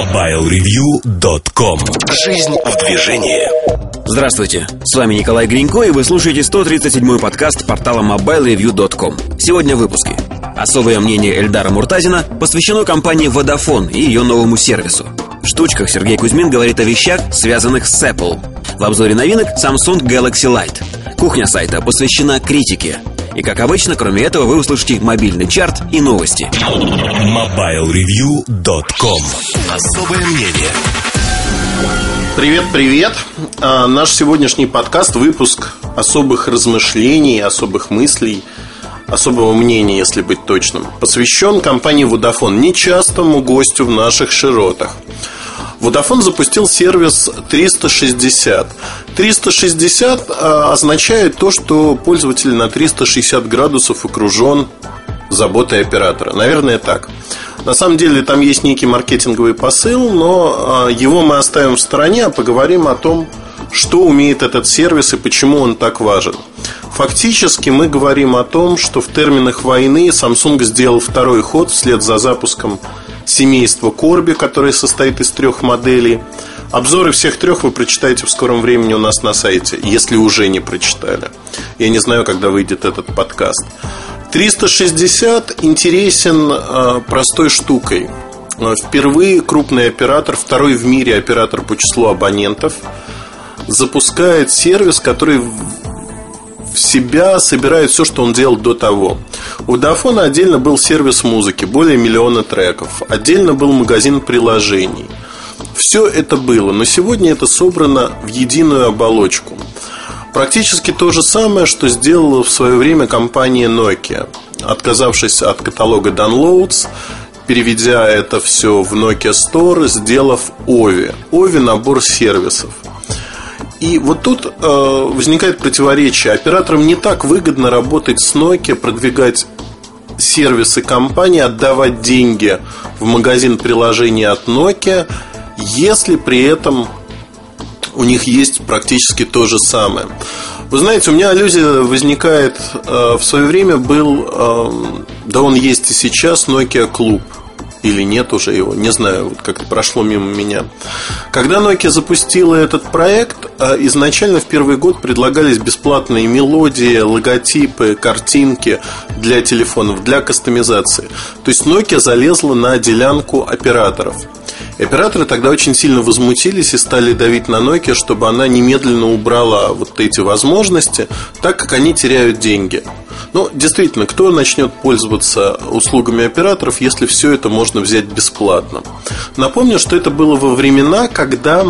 MobileReview.com Жизнь в движении. Здравствуйте, с вами Николай Гринько и вы слушаете 137-й подкаст портала MobileReview.com Сегодня в выпуске. Особое мнение Эльдара Муртазина посвящено компании Vodafone и ее новому сервису. В штучках Сергей Кузьмин говорит о вещах, связанных с Apple. В обзоре новинок Samsung Galaxy Light Кухня сайта посвящена критике и, как обычно, кроме этого, вы услышите мобильный чарт и новости. MobileReview.com Особое мнение Привет, привет! А, наш сегодняшний подкаст – выпуск особых размышлений, особых мыслей, особого мнения, если быть точным, посвящен компании Vodafone, нечастому гостю в наших широтах – Vodafone запустил сервис 360. 360 а, означает то, что пользователь на 360 градусов окружен заботой оператора. Наверное, так. На самом деле там есть некий маркетинговый посыл, но а, его мы оставим в стороне, а поговорим о том, что умеет этот сервис и почему он так важен. Фактически мы говорим о том, что в терминах войны Samsung сделал второй ход вслед за запуском семейства Корби, которое состоит из трех моделей. Обзоры всех трех вы прочитаете в скором времени у нас на сайте, если уже не прочитали. Я не знаю, когда выйдет этот подкаст. 360 интересен э, простой штукой. Э, впервые крупный оператор, второй в мире оператор по числу абонентов, запускает сервис, который в себя собирает все, что он делал до того. У Дафона отдельно был сервис музыки, более миллиона треков. Отдельно был магазин приложений. Все это было, но сегодня это собрано в единую оболочку. Практически то же самое, что сделала в свое время компания Nokia, отказавшись от каталога Downloads, переведя это все в Nokia Store, сделав OVI. OVI – набор сервисов – и вот тут э, возникает противоречие. Операторам не так выгодно работать с Nokia, продвигать сервисы компании, отдавать деньги в магазин приложений от Nokia, если при этом у них есть практически то же самое. Вы знаете, у меня аллюзия возникает э, в свое время был, э, да он есть и сейчас, Nokia Club – или нет уже его, не знаю, вот как-то прошло мимо меня. Когда Nokia запустила этот проект, а, изначально в первый год предлагались бесплатные мелодии, логотипы, картинки для телефонов, для кастомизации. То есть Nokia залезла на делянку операторов. Операторы тогда очень сильно возмутились и стали давить на Nokia, чтобы она немедленно убрала вот эти возможности, так как они теряют деньги. Ну, действительно, кто начнет пользоваться услугами операторов, если все это можно взять бесплатно? Напомню, что это было во времена, когда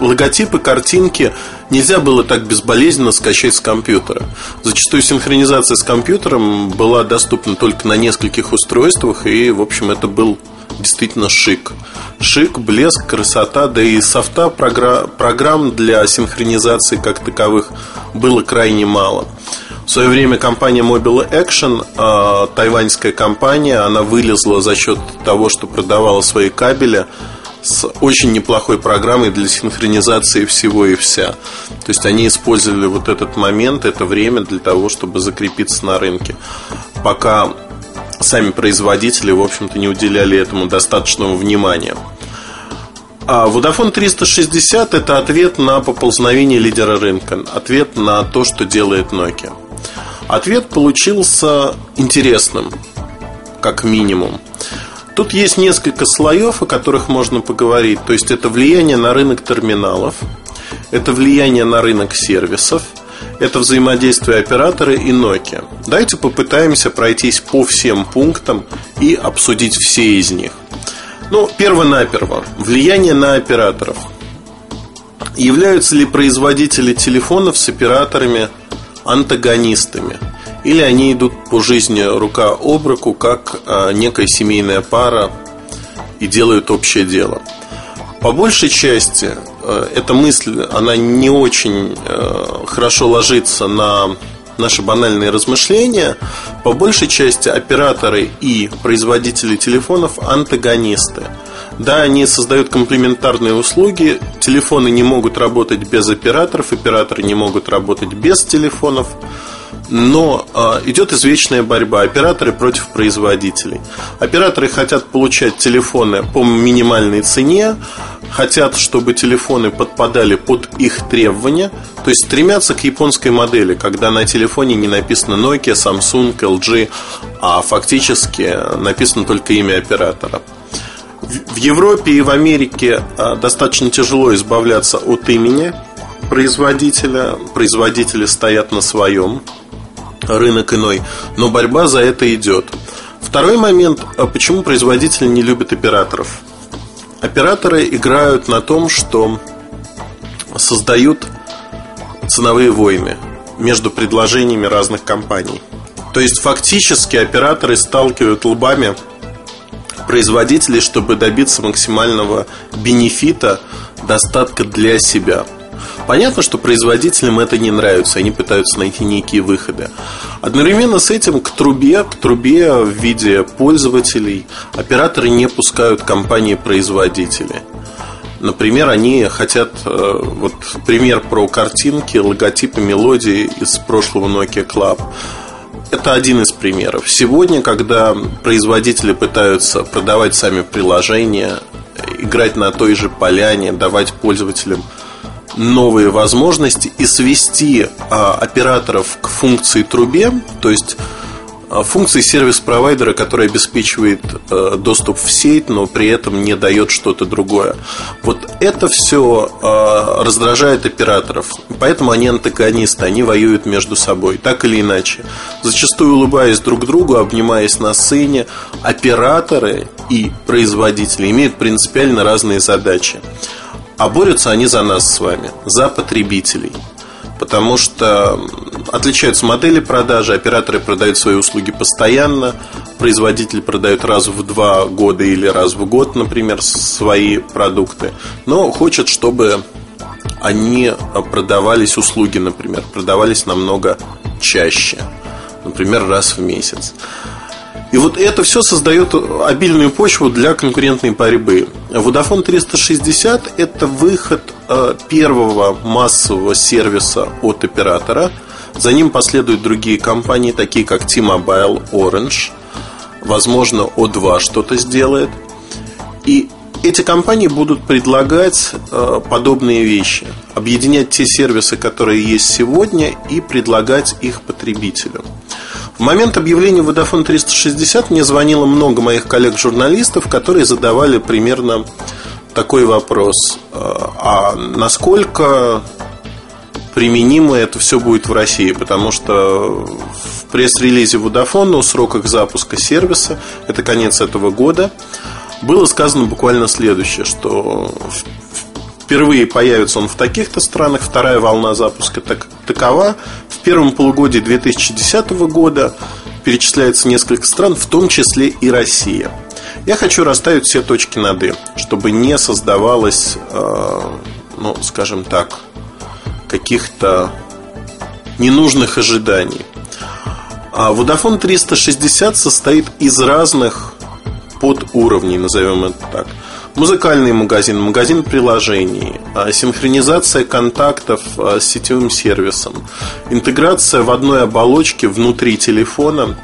логотипы, картинки нельзя было так безболезненно скачать с компьютера. Зачастую синхронизация с компьютером была доступна только на нескольких устройствах, и, в общем, это был действительно шик. Шик, блеск, красота, да и софта программ для синхронизации как таковых было крайне мало. В свое время компания Mobile Action, э, тайваньская компания, она вылезла за счет того, что продавала свои кабели с очень неплохой программой для синхронизации всего и вся. То есть они использовали вот этот момент, это время для того, чтобы закрепиться на рынке. Пока сами производители, в общем-то, не уделяли этому достаточного внимания. А Vodafone 360 это ответ на поползновение лидера рынка, ответ на то, что делает Nokia. Ответ получился интересным, как минимум. Тут есть несколько слоев, о которых можно поговорить. То есть это влияние на рынок терминалов, это влияние на рынок сервисов, это взаимодействие оператора и Nokia. Давайте попытаемся пройтись по всем пунктам и обсудить все из них. Ну, перво-наперво. Влияние на операторов. Являются ли производители телефонов с операторами антагонистами. Или они идут по жизни рука об руку, как а, некая семейная пара и делают общее дело. По большей части а, эта мысль, она не очень а, хорошо ложится на наши банальные размышления. По большей части операторы и производители телефонов антагонисты. Да, они создают комплементарные услуги. Телефоны не могут работать без операторов, операторы не могут работать без телефонов. но э, идет извечная борьба операторы против производителей. Операторы хотят получать телефоны по минимальной цене, хотят, чтобы телефоны подпадали под их требования, то есть стремятся к японской модели, когда на телефоне не написано Nokia, Samsung, LG, а фактически написано только имя оператора. В Европе и в Америке а, достаточно тяжело избавляться от имени производителя. Производители стоят на своем, рынок иной, но борьба за это идет. Второй момент, а почему производители не любят операторов? Операторы играют на том, что создают ценовые войны между предложениями разных компаний. То есть фактически операторы сталкивают лбами производителей, чтобы добиться максимального бенефита, достатка для себя. Понятно, что производителям это не нравится, они пытаются найти некие выходы. Одновременно с этим к трубе, к трубе в виде пользователей операторы не пускают компании-производители. Например, они хотят, э, вот пример про картинки, логотипы мелодии из прошлого Nokia Club. Это один из примеров. Сегодня, когда производители пытаются продавать сами приложения, играть на той же поляне, давать пользователям новые возможности и свести а, операторов к функции трубе, то есть функции сервис-провайдера, который обеспечивает э, доступ в сеть, но при этом не дает что-то другое. Вот это все э, раздражает операторов. Поэтому они антагонисты, они воюют между собой, так или иначе. Зачастую улыбаясь друг другу, обнимаясь на сцене, операторы и производители имеют принципиально разные задачи. А борются они за нас с вами, за потребителей – потому что отличаются модели продажи, операторы продают свои услуги постоянно, производитель продает раз в два года или раз в год, например, свои продукты, но хочет, чтобы они продавались услуги, например, продавались намного чаще, например, раз в месяц. И вот это все создает обильную почву для конкурентной борьбы. Vodafone 360 – это выход э, первого массового сервиса от оператора. За ним последуют другие компании, такие как T-Mobile, Orange. Возможно, O2 что-то сделает. И эти компании будут предлагать э, подобные вещи, объединять те сервисы, которые есть сегодня, и предлагать их потребителям. В момент объявления Vodafone 360 мне звонило много моих коллег-журналистов, которые задавали примерно такой вопрос. А насколько применимо это все будет в России? Потому что в пресс-релизе Vodafone о сроках запуска сервиса, это конец этого года, было сказано буквально следующее, что впервые появится он в таких-то странах, вторая волна запуска так, такова. В первом полугодии 2010 года перечисляется несколько стран, в том числе и Россия. Я хочу расставить все точки над «и», чтобы не создавалось, э, ну, скажем так, каких-то ненужных ожиданий. А Vodafone 360 состоит из разных подуровней, назовем это так – музыкальный магазин, магазин приложений, а, синхронизация контактов а, с сетевым сервисом, интеграция в одной оболочке внутри телефона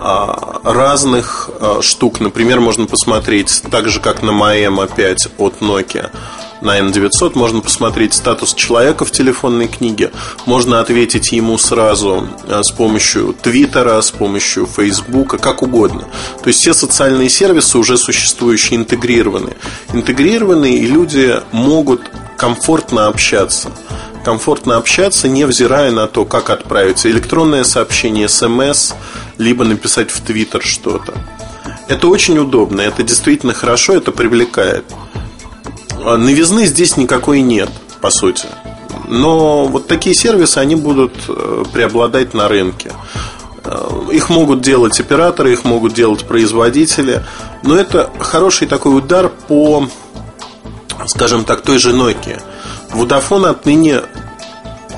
а, разных штук. Например, можно посмотреть так же, как на Maem опять от Nokia – на N900 можно посмотреть статус человека в телефонной книге, можно ответить ему сразу э, с помощью Твиттера, с помощью Фейсбука, как угодно. То есть все социальные сервисы уже существующие интегрированы. Интегрированы, и люди могут комфортно общаться комфортно общаться, невзирая на то, как отправить электронное сообщение, смс, либо написать в Твиттер что-то. Это очень удобно, это действительно хорошо, это привлекает. А новизны здесь никакой нет, по сути. Но вот такие сервисы, они будут э, преобладать на рынке. Э, их могут делать операторы, их могут делать производители. Но это хороший такой удар по, скажем так, той же Nokia. Vodafone отныне,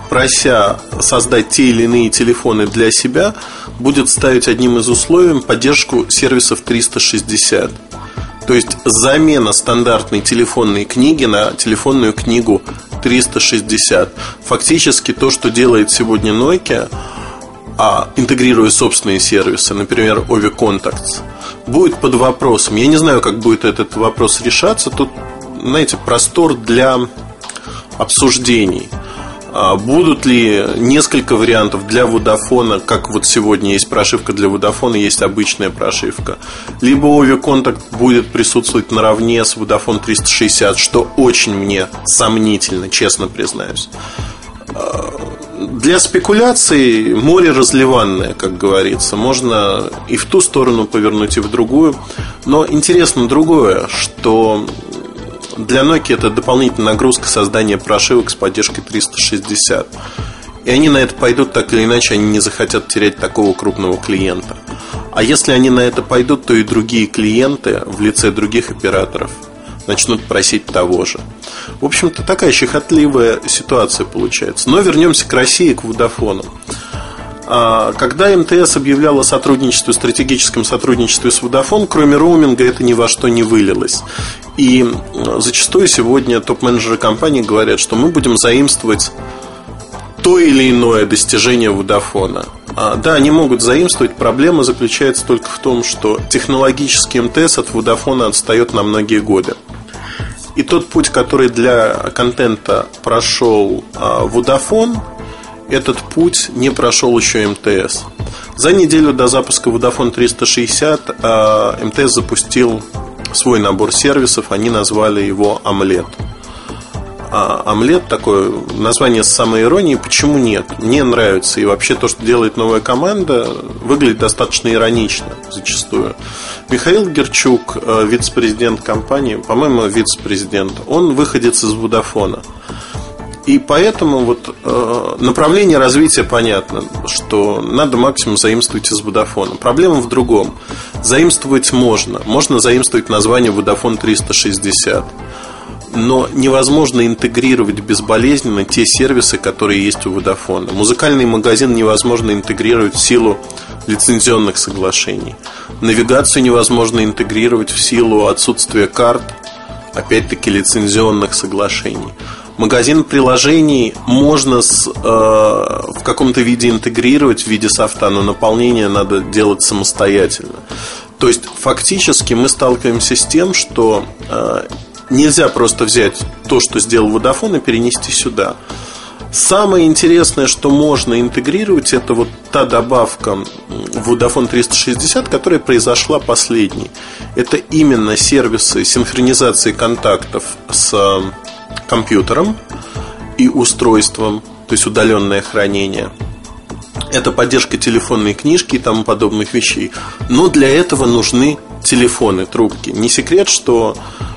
прося создать те или иные телефоны для себя, будет ставить одним из условий поддержку сервисов 360. То есть замена стандартной телефонной книги на телефонную книгу 360. Фактически то, что делает сегодня Nokia, а интегрируя собственные сервисы, например, Ovi Contacts, будет под вопросом. Я не знаю, как будет этот вопрос решаться. Тут, знаете, простор для обсуждений. А будут ли несколько вариантов для Vodafone, как вот сегодня есть прошивка для Vodafone, есть обычная прошивка. Либо Ovi Contact будет присутствовать наравне с Vodafone 360, что очень мне сомнительно, честно признаюсь. А, для спекуляций море разливанное, как говорится. Можно и в ту сторону повернуть, и в другую. Но интересно другое, что для Nokia это дополнительная нагрузка создания прошивок с поддержкой 360. И они на это пойдут так или иначе, они не захотят терять такого крупного клиента. А если они на это пойдут, то и другие клиенты в лице других операторов начнут просить того же. В общем-то, такая щекотливая ситуация получается. Но вернемся к России, к Водофону. А, когда МТС объявлял о сотрудничестве, стратегическом сотрудничестве с Vodafone, кроме роуминга это ни во что не вылилось. И зачастую сегодня топ-менеджеры компании говорят, что мы будем заимствовать то или иное достижение Водофона. Да, они могут заимствовать. Проблема заключается только в том, что технологический МТС от Водофона отстает на многие годы. И тот путь, который для контента прошел а, Vodafone, этот путь не прошел еще МТС. За неделю до запуска Vodafone 360 а, МТС запустил свой набор сервисов, они назвали его «Омлет». А омлет такое название с самой иронией. Почему нет? Мне нравится. И вообще то, что делает новая команда, выглядит достаточно иронично зачастую. Михаил Герчук, э, вице-президент компании, по-моему, вице-президент, он выходец из Водофона. И поэтому вот э, направление развития понятно, что надо максимум заимствовать из Водофона. Проблема в другом. Заимствовать можно. Можно заимствовать название Vodafone 360 но невозможно интегрировать безболезненно те сервисы, которые есть у Vodafone. Музыкальный магазин невозможно интегрировать в силу лицензионных соглашений. Навигацию невозможно интегрировать в силу отсутствия карт, опять-таки лицензионных соглашений. Магазин приложений можно с, э, в каком-то виде интегрировать в виде софта, но наполнение надо делать самостоятельно. То есть фактически мы сталкиваемся с тем, что э, нельзя просто взять то, что сделал Vodafone, и перенести сюда. Самое интересное, что можно интегрировать, это вот та добавка в Vodafone 360, которая произошла последней. Это именно сервисы синхронизации контактов с компьютером и устройством, то есть удаленное хранение. Это поддержка телефонной книжки и тому подобных вещей. Но для этого нужны телефоны, трубки. Не секрет, что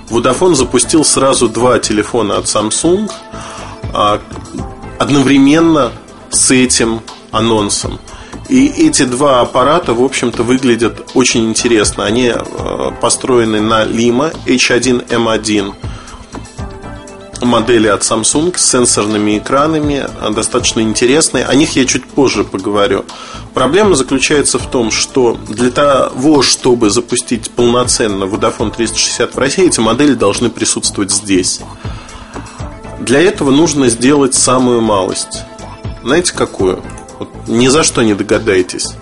Vodafone запустил сразу два телефона от Samsung а, одновременно с этим анонсом. И эти два аппарата, в общем-то, выглядят очень интересно. Они а, построены на Lima H1M1 модели от Samsung с сенсорными экранами, а, достаточно интересные. О них я чуть позже поговорю. Проблема заключается в том, что для того, чтобы запустить полноценно Vodafone 360 в России, эти модели должны присутствовать здесь. Для этого нужно сделать самую малость. Знаете, какую? Вот ни за что не догадаетесь.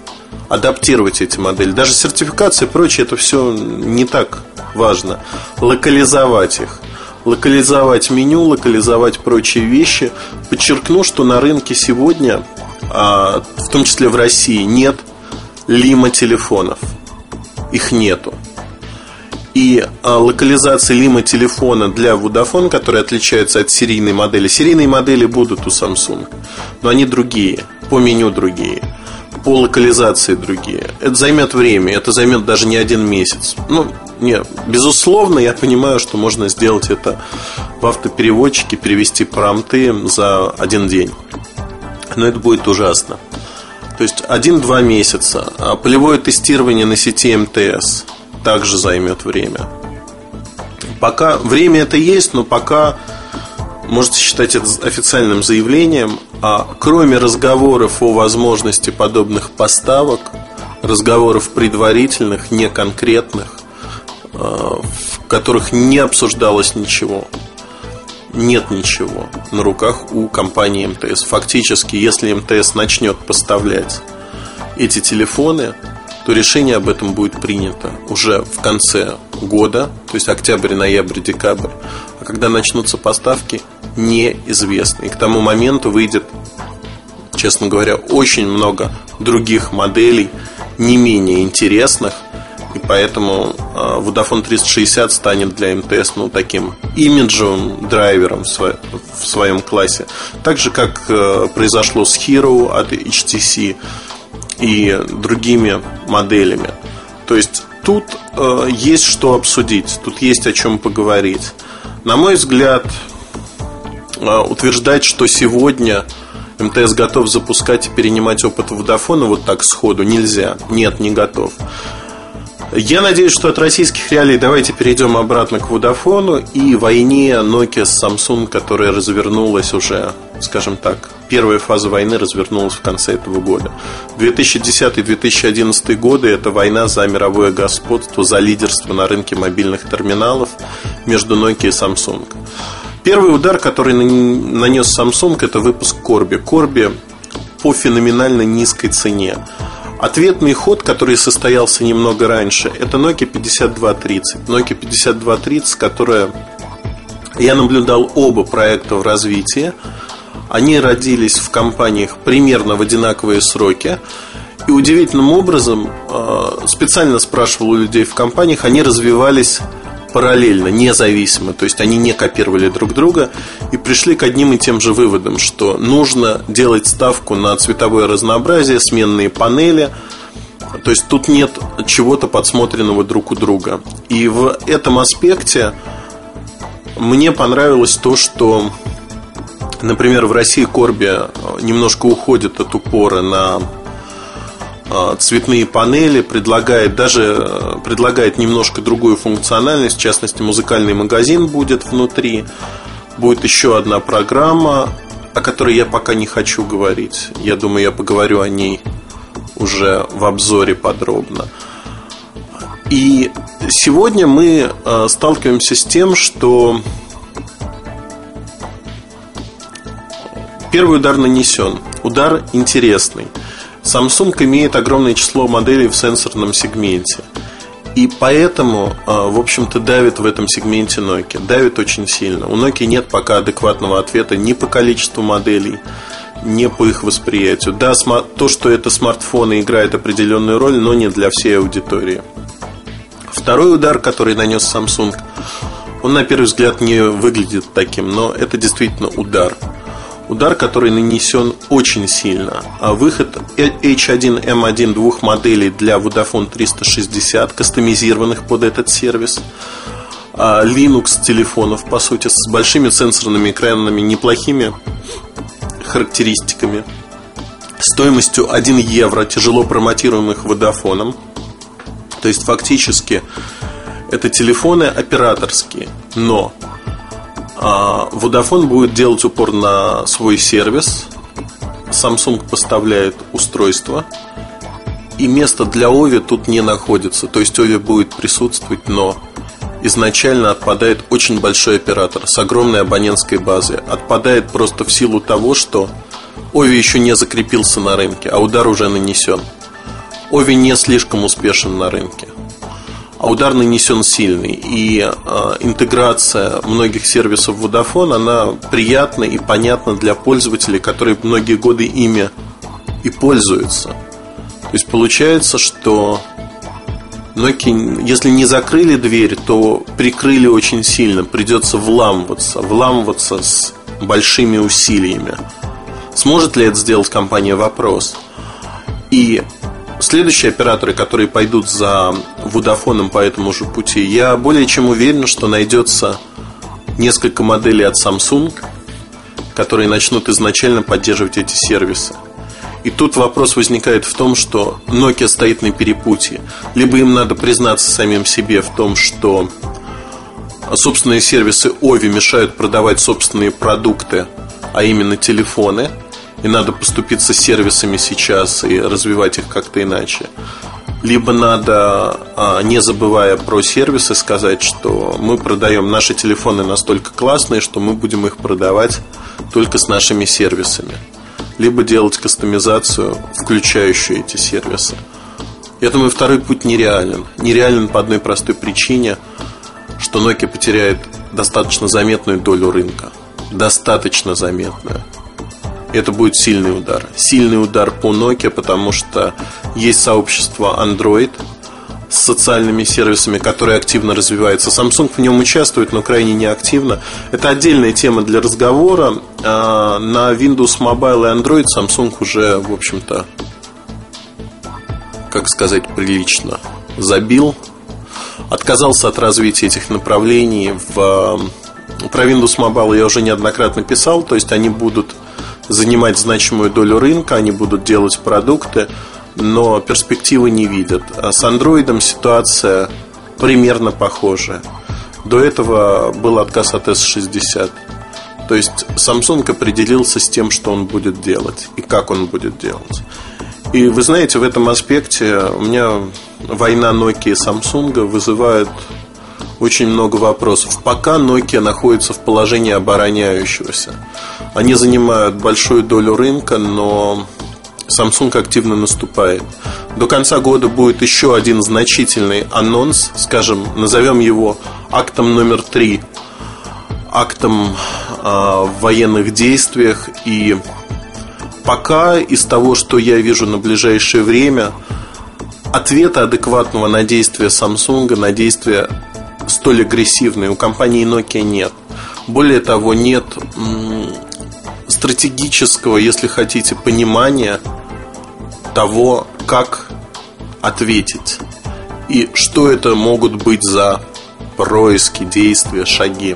Адаптировать эти модели. Даже сертификация и прочее, это все не так важно. Локализовать их локализовать меню, локализовать прочие вещи. Подчеркну, что на рынке сегодня, а, в том числе в России, нет лима телефонов. Их нету. И а, локализация лима телефона для Vodafone, которая отличается от серийной модели. Серийные модели будут у Samsung, но они другие, по меню другие по локализации другие. Это займет время, это займет даже не один месяц. Ну, не, безусловно, я понимаю, что можно сделать это в автопереводчике, перевести промты за один день. Но это будет ужасно. То есть один-два месяца. А полевое тестирование на сети МТС также займет время. Пока время это есть, но пока можете считать это официальным заявлением, кроме разговоров о возможности подобных поставок, разговоров предварительных, не конкретных, а, в которых не обсуждалось ничего, нет ничего на руках у компании МТС. Фактически, если МТС начнет поставлять эти телефоны, то решение об этом будет принято уже в конце года, то есть октябрь, ноябрь, декабрь. А когда начнутся поставки, неизвестно. И к тому моменту выйдет, честно говоря, очень много других моделей, не менее интересных. И поэтому а, Vodafone 360 станет для МТС ну, таким имиджевым драйвером в своем классе. Так же, как э, произошло с Hero от HTC и другими моделями. То есть тут э, есть что обсудить, тут есть о чем поговорить. На мой взгляд, утверждать, что сегодня МТС готов запускать и перенимать опыт Водофона вот так сходу нельзя. Нет, не готов. Я надеюсь, что от российских реалий давайте перейдем обратно к Водофону и войне Nokia с Samsung, которая развернулась уже, скажем так, первая фаза войны развернулась в конце этого года. 2010-2011 годы – это война за мировое господство, за лидерство на рынке мобильных терминалов между Nokia и Samsung. Первый удар, который нанес Samsung, это выпуск Corby. Corby по феноменально низкой цене. Ответный ход, который состоялся немного раньше, это Nokia 5230. Nokia 5230, которая... Я наблюдал оба проекта в развитии. Они родились в компаниях примерно в одинаковые сроки. И удивительным образом, э, специально спрашивал у людей в компаниях, они развивались параллельно, независимо, то есть они не копировали друг друга и пришли к одним и тем же выводам, что нужно делать ставку на цветовое разнообразие, сменные панели, то есть тут нет чего-то подсмотренного друг у друга. И в этом аспекте мне понравилось то, что, например, в России Корби немножко уходит от упора на цветные панели, предлагает даже э, предлагает немножко другую функциональность, в частности, музыкальный магазин будет внутри, будет еще одна программа, о которой я пока не хочу говорить. Я думаю, я поговорю о ней уже в обзоре подробно. И сегодня мы э, сталкиваемся с тем, что первый удар нанесен. Удар интересный. Samsung имеет огромное число моделей в сенсорном сегменте. И поэтому, а, в общем-то, давит в этом сегменте Nokia. Давит очень сильно. У Nokia нет пока адекватного ответа ни по количеству моделей, ни по их восприятию. Да, то, что это смартфоны играет определенную роль, но не для всей аудитории. Второй удар, который нанес Samsung, он на первый взгляд не выглядит таким, но это действительно удар – Удар, который нанесен очень сильно. А выход H1M1 двух моделей для Vodafone 360, кастомизированных под этот сервис. А Linux телефонов, по сути, с большими сенсорными экранами, неплохими характеристиками. Стоимостью 1 евро, тяжело промотируемых Vodafone. То есть, фактически, это телефоны операторские, но Vodafone будет делать упор на свой сервис. Samsung поставляет устройство. И место для Ови тут не находится. То есть Ови будет присутствовать, но изначально отпадает очень большой оператор с огромной абонентской базой. Отпадает просто в силу того, что Ови еще не закрепился на рынке, а удар уже нанесен. Ови не слишком успешен на рынке а удар нанесен сильный. И э, интеграция многих сервисов Vodafone, она приятна и понятна для пользователей, которые многие годы ими и пользуются. То есть получается, что Nokia, если не закрыли дверь, то прикрыли очень сильно. Придется вламываться, вламываться с большими усилиями. Сможет ли это сделать компания? Вопрос. И следующие операторы, которые пойдут за Vodafone по этому же пути, я более чем уверен, что найдется несколько моделей от Samsung, которые начнут изначально поддерживать эти сервисы. И тут вопрос возникает в том, что Nokia стоит на перепутье. Либо им надо признаться самим себе в том, что собственные сервисы Ovi мешают продавать собственные продукты, а именно телефоны – и надо поступиться сервисами сейчас и развивать их как-то иначе. Либо надо, а, не забывая про сервисы, сказать, что мы продаем наши телефоны настолько классные, что мы будем их продавать только с нашими сервисами. либо делать кастомизацию, включающую эти сервисы. Я думаю, второй путь нереален. Нереален по одной простой причине, что Nokia потеряет достаточно заметную долю рынка. Достаточно заметную. Это будет сильный удар. Сильный удар по Nokia, потому что есть сообщество Android – с социальными сервисами, которые активно развиваются. Samsung в нем участвует, но крайне неактивно. Это отдельная тема для разговора. А, на Windows Mobile и Android Samsung уже, в общем-то, как сказать прилично, забил, отказался от развития этих направлений. В, про Windows Mobile я уже неоднократно писал, то есть они будут занимать значимую долю рынка, они будут делать продукты, но перспективы не видят. А с андроидом ситуация примерно похожая. До этого был отказ от S60. То есть Samsung определился с тем, что он будет делать и как он будет делать. И вы знаете, в этом аспекте у меня война Nokia и Samsung вызывает очень много вопросов. Пока Nokia находится в положении обороняющегося. Они занимают большую долю рынка, но Samsung активно наступает. До конца года будет еще один значительный анонс, скажем, назовем его актом номер три, актом э, в военных действиях. И пока из того, что я вижу на ближайшее время, ответа адекватного на действия Samsung, на действия столь агрессивные у компании Nokia нет. Более того, нет стратегического, если хотите, понимания того, как ответить и что это могут быть за происки, действия, шаги.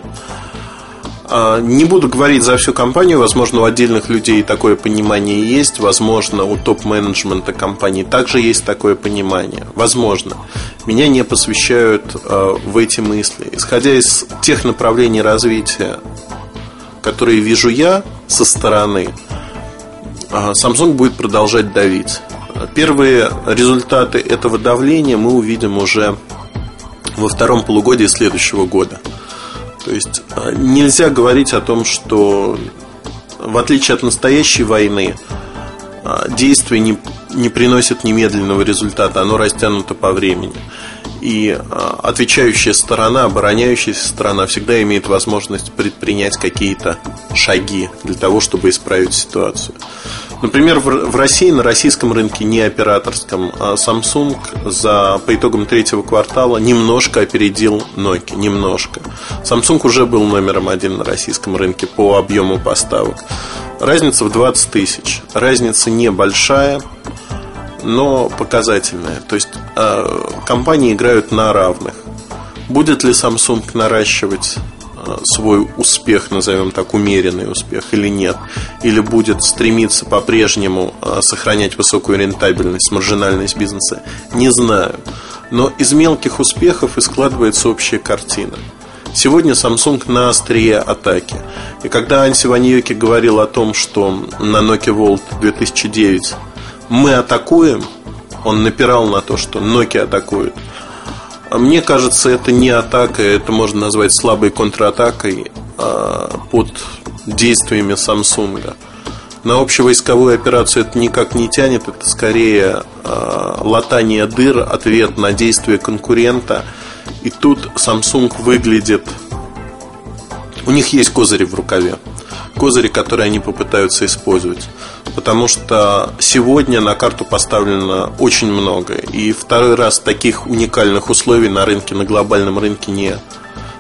А, не буду говорить за всю компанию, возможно, у отдельных людей такое понимание есть, возможно, у топ-менеджмента компании также есть такое понимание, возможно. Меня не посвящают а, в эти мысли. Исходя из тех направлений развития, которые вижу я со стороны, Samsung будет продолжать давить. Первые результаты этого давления мы увидим уже во втором полугодии следующего года. То есть а, нельзя говорить о том, что в отличие от настоящей войны, а, действие не, не приносит немедленного результата, оно растянуто по времени. И а, отвечающая сторона, обороняющаяся сторона всегда имеет возможность предпринять какие-то шаги для того, чтобы исправить ситуацию. Например, в России, на российском рынке, не операторском, а Samsung за, по итогам третьего квартала немножко опередил Nokia. Немножко. Samsung уже был номером один на российском рынке по объему поставок. Разница в 20 тысяч. Разница небольшая, но показательная. То есть э, компании играют на равных. Будет ли Samsung наращивать свой успех, назовем так, умеренный успех или нет, или будет стремиться по-прежнему э, сохранять высокую рентабельность, маржинальность бизнеса, не знаю. Но из мелких успехов и складывается общая картина. Сегодня Samsung на острие атаки. И когда Анси Ваньоки говорил о том, что на Nokia Volt 2009 мы атакуем, он напирал на то, что Nokia атакует – а мне кажется, это не атака, это можно назвать слабой контратакой а, под действиями Samsung. На общевойсковую операцию это никак не тянет, это скорее э, латание дыр, ответ на действия конкурента. И тут Samsung выглядит... У них есть козыри в рукаве. Козыри, которые они попытаются использовать потому что сегодня на карту поставлено очень много. И второй раз таких уникальных условий на рынке, на глобальном рынке не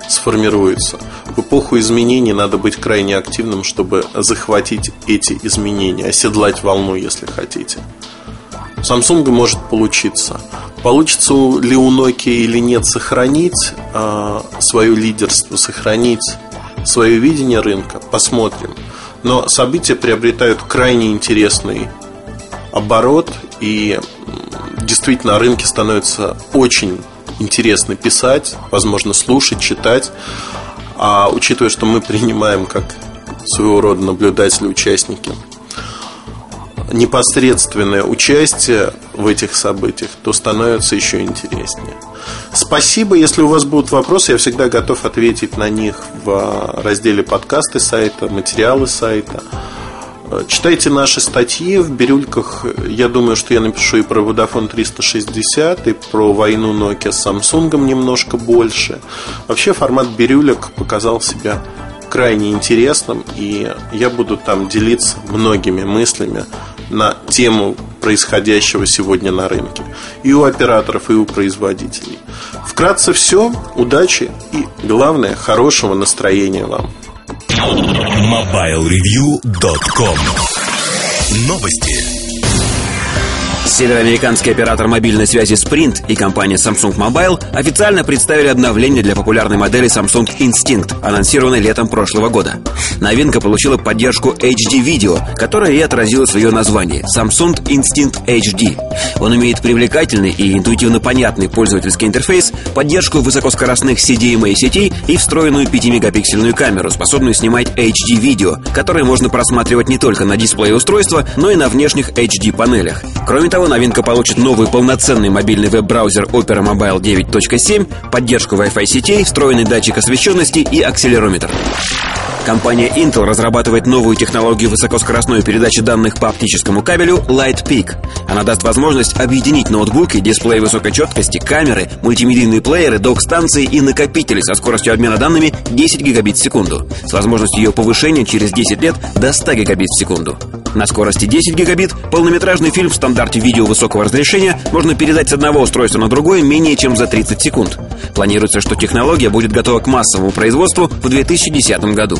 сформируется. В эпоху изменений надо быть крайне активным, чтобы захватить эти изменения, оседлать волну, если хотите. Samsung может получиться. Получится ли у Nokia или нет сохранить э, свое лидерство, сохранить свое видение рынка, посмотрим. Но события приобретают крайне интересный оборот, и действительно о рынке становится очень интересно писать, возможно, слушать, читать. А учитывая, что мы принимаем как своего рода наблюдатели, участники непосредственное участие в этих событиях, то становится еще интереснее. Спасибо. Если у вас будут вопросы, я всегда готов ответить на них в разделе подкасты сайта, материалы сайта. Читайте наши статьи в бирюльках. Я думаю, что я напишу и про Vodafone 360, и про войну Nokia с Samsung немножко больше. Вообще формат бирюлек показал себя крайне интересным, и я буду там делиться многими мыслями на тему происходящего сегодня на рынке. И у операторов, и у производителей. Вкратце все. Удачи и, главное, хорошего настроения вам. MobileReview.com Новости. Североамериканский оператор мобильной связи Sprint и компания Samsung Mobile официально представили обновление для популярной модели Samsung Instinct, анонсированной летом прошлого года. Новинка получила поддержку HD-видео, которое и отразило свое название – Samsung Instinct HD. Он имеет привлекательный и интуитивно понятный пользовательский интерфейс, поддержку высокоскоростных CDMA сетей и встроенную 5-мегапиксельную камеру, способную снимать HD-видео, которое можно просматривать не только на дисплее устройства, но и на внешних HD-панелях. Кроме того, новинка получит новый полноценный мобильный веб-браузер Opera Mobile 9.7, поддержку Wi-Fi сетей, встроенный датчик освещенности и акселерометр. Компания Intel разрабатывает новую технологию высокоскоростной передачи данных по оптическому кабелю Light Peak. Она даст возможность объединить ноутбуки, дисплей высокой четкости, камеры, мультимедийные плееры, док-станции и накопители со скоростью обмена данными 10 гигабит в секунду, с возможностью ее повышения через 10 лет до 100 гигабит в секунду. На скорости 10 гигабит полнометражный фильм в стандарте видео высокого разрешения можно передать с одного устройства на другое менее чем за 30 секунд. Планируется, что технология будет готова к массовому производству в 2010 году.